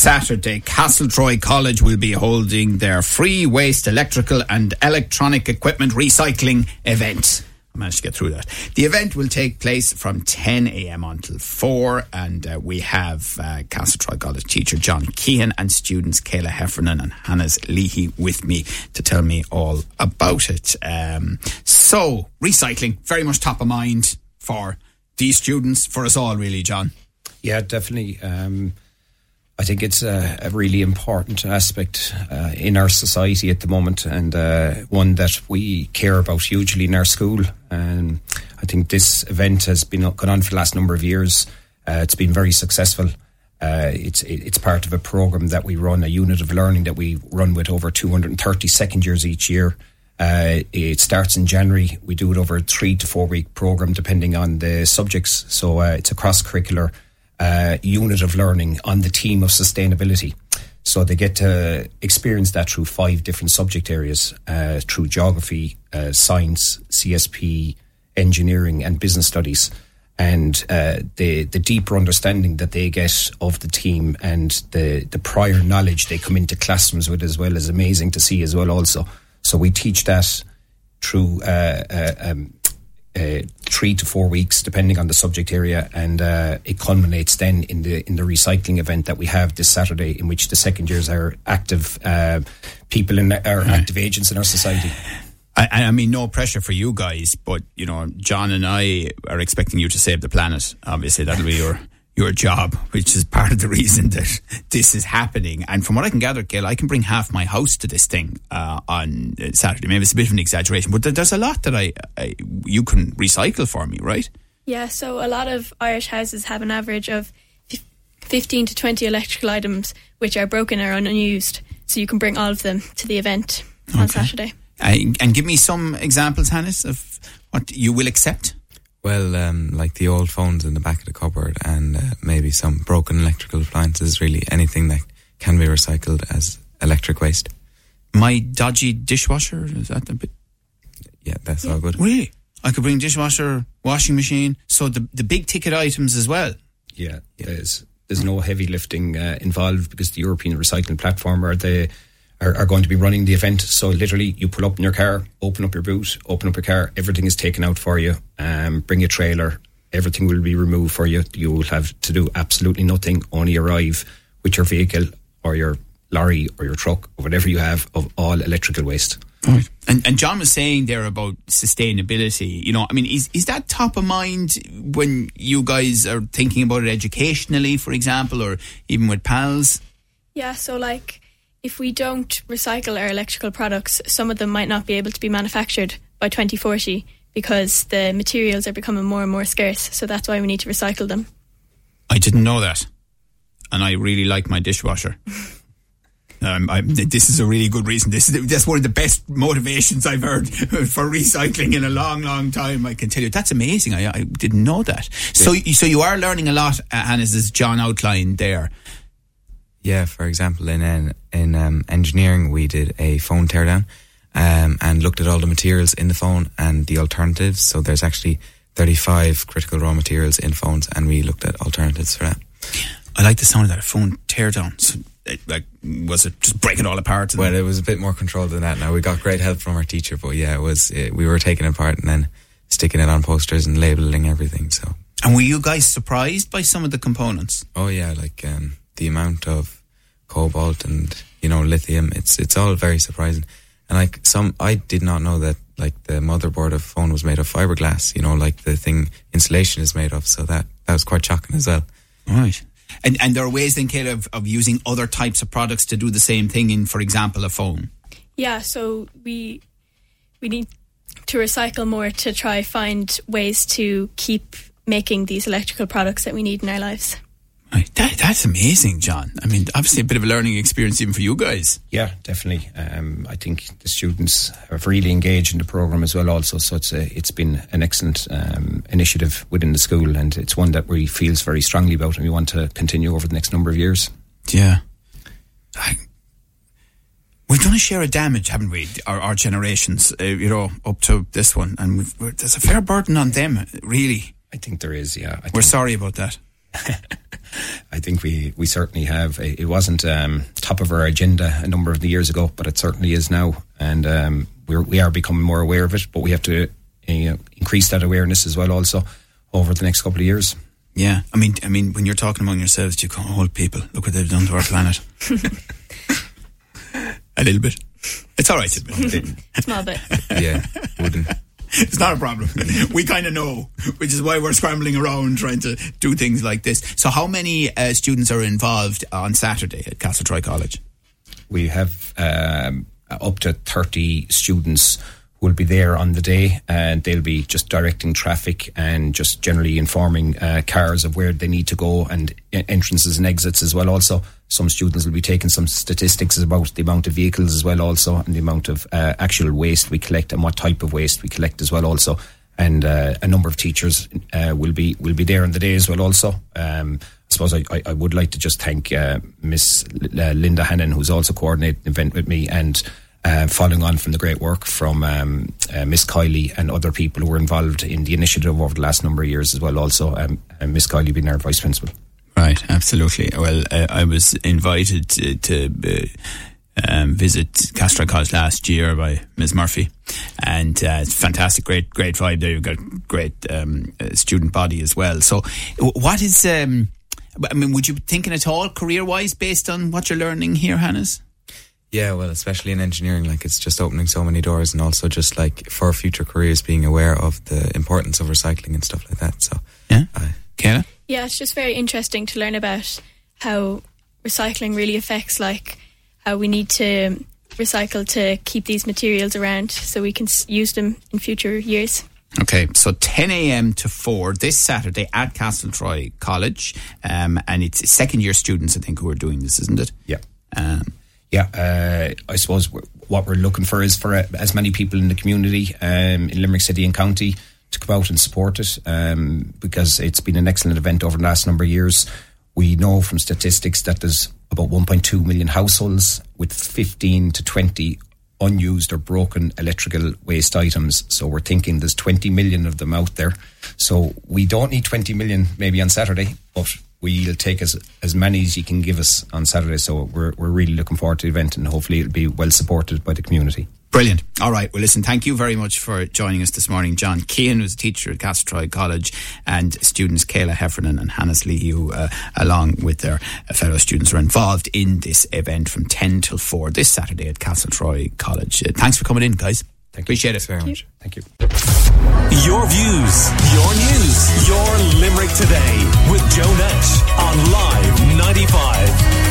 Saturday, Castletroy College will be holding their free waste electrical and electronic equipment recycling event. I managed to get through that. The event will take place from 10 a.m. until 4, and uh, we have uh, Castletroy College teacher John Keehan and students Cadhla Heffernan and Hannes Leahy with me to tell me all about it. Um, so, recycling, very much top of mind for these students, for us all, really, John. Yeah, definitely. Um, I think it's a, a really important aspect uh, in our society at the moment, and uh, one that we care about hugely in our school. And I think this event has been going on for the last number of years. Uh, it's been very successful. Uh, it's it's part of a program that we run, a unit of learning that we run with over 230 second years each year. Uh, it starts in January. We do it over a three to four week program, depending on the subjects. So uh, it's a cross curricular uh, unit of learning on the team of sustainability. So they get to experience that through five different subject areas, uh, through geography, uh, science, CSP, engineering, and business studies. And uh, the the deeper understanding that they get of the team and the the prior knowledge they come into classrooms with as well is amazing to see as well. Also, so we teach that through uh, uh, um, uh, three to four weeks, depending on the subject area, and uh, it culminates then in the in the recycling event that we have this Saturday, in which the second years are active uh, people in our active agents in our society. I, I mean, no pressure for you guys, but you know, John and I are expecting you to save the planet. Obviously, that'll be your your job, which is part of the reason that this is happening. And from what I can gather, Gail, I can bring half my house to this thing uh, on Saturday. Maybe it's a bit of an exaggeration, but there's a lot that I, I you can recycle for me, right? Yeah, so a lot of Irish houses have an average of 15 to 20 electrical items which are broken or unused. So you can bring all of them to the event on Okay. Saturday. Uh, and give me some examples, Hannes, of what you will accept. Well, um, like the old phones in the back of the cupboard and uh, maybe some broken electrical appliances, really anything that can be recycled as electric waste. My dodgy dishwasher, is that a bit. Yeah, that's all good. Really? I could bring dishwasher, washing machine, so the, the big ticket items as well. Yeah, there's there's no heavy lifting uh, involved because the European Recycling Platform are the are, are going to be running the event. So literally, you pull up in your car, open up your boot, open up your car, everything is taken out for you. Um, bring your trailer, everything will be removed for you. You will have to do absolutely nothing. Only arrive with your vehicle or your lorry or your truck or whatever you have of all electrical waste. Right. And, and John was saying there about sustainability. You know, I mean, is, is that top of mind when you guys are thinking about it educationally, for example, or even with pals? Yeah, so like if we don't recycle our electrical products, some of them might not be able to be manufactured by 2040 because the materials are becoming more and more scarce. So that's why we need to recycle them. I didn't know that. And I really like my dishwasher. Um, I, this is a really good reason. This is that's one of the best motivations I've heard for recycling in a long, long time. I can tell you that's amazing. I, I didn't know that. So, you- so you are learning a lot, uh, Hannes, as John outlined there. Yeah, for example, in in, in um, engineering, we did a phone teardown um, and looked at all the materials in the phone and the alternatives. So there's actually 35 critical raw materials in phones, and we looked at alternatives for that. I like the sound of that phone teardown. So, it, like, was it just breaking all apart? Well, it was a bit more controlled than that. Now we got great help from our teacher, but yeah, it was it, we were taking it apart and then sticking it on posters and labeling everything. So, and were you guys surprised by some of the components? oh yeah, like um, the amount of cobalt and you know lithium, it's it's all very surprising. And like some, I did not know that like the motherboard of phone was made of fiberglass. You know, like the thing insulation is made of. So that that was quite shocking as well. Right. And and there are ways then, Cadhla, of, of using other types of products to do the same thing in, for example, a phone. Yeah, so we we need to recycle more to try find ways to keep making these electrical products that we need in our lives. That, that's amazing, John. I mean, obviously a bit of a learning experience even for you guys. Yeah, definitely. Um, I think the students have really engaged in the program as well. Also, so it's a, it's been an excellent um, initiative within the school, and it's one that we feels very strongly about, and we want to continue over the next number of years. Yeah. I, we've done a share of damage, haven't we? Our, our generations, uh, you know, up to this one, and we've, we're, there's a fair burden on them. Really, I think there is. Yeah, I we're think, sorry about that. I think we, we certainly have. It wasn't um, top of our agenda a number of the years ago, but it certainly is now, and um, we're, we are becoming more aware of it. But we have to uh, increase that awareness as well, also over the next couple of years. Yeah, I mean, I mean, when you're talking among yourselves, you can't hold people. Look what they've done to our planet. a little bit. It's all right. Small bit. Yeah, wouldn't. It's not a problem. we kind of know, which is why we're scrambling around trying to do things like this. So, how many uh, students are involved on Saturday at Castletroy College? We have um, up to 30 students who will be there on the day and they'll be just directing traffic and just generally informing uh, cars of where they need to go and entrances and exits as well also some students will be taking some statistics about the amount of vehicles as well also and the amount of uh, actual waste we collect and what type of waste we collect as well also and uh, a number of teachers uh, will be will be there on the day as well also um, I suppose I, I, would like to just thank uh, Miss L- Linda Hannon who's also coordinating the event with me and uh, following on from the great work from um, uh, Miss Kiley and other people who were involved in the initiative over the last number of years as well. Also, um, uh, Miss Kiley being our vice principal. Right, absolutely. Well, uh, I was invited to, to uh, um, visit Castletroy College last year by Ms. Murphy, and uh, it's fantastic, great, great vibe there. You've got great um, student body as well. So, what is? Um, I mean, would you be thinking at all career wise based on what you're learning here, Hannes? Yeah, well, especially in engineering, like it's just opening so many doors, and also just like for future careers, being aware of the importance of recycling and stuff like that. So, yeah, uh, Cadhla? Yeah, it's just very interesting to learn about how recycling really affects, like how we need to recycle to keep these materials around so we can use them in future years. Okay, so 10 a.m. to 4 this Saturday at Castletroy College, um, and it's second year students, I think, who are doing this, isn't it? Yeah. Um, yeah, uh, I suppose what we're looking for is for uh, as many people in the community um, in Limerick City and County to come out and support it um, because it's been an excellent event over the last number of years. We know from statistics that there's about 1.2 million households with 15 to 20 unused or broken electrical waste items. So we're thinking there's 20 million of them out there. So we don't need 20 million maybe on Saturday, but we'll take as as many as you can give us on Saturday. So we're we're really looking forward to the event, and hopefully it'll be well supported by the community. Brilliant. All right. Well, listen, thank you very much for joining us this morning, John. Keehan who is a teacher at Castletroy College and students Cadhla Heffernan and Hannes Leahy, who, uh, along with their fellow students, are involved in this event from 10 till 4 this Saturday at Castletroy College. Uh, thanks for coming in, guys. Thank Appreciate you. it. very much. Thank you. Your views, your news, your Limerick today with Joe Nash on Live 95.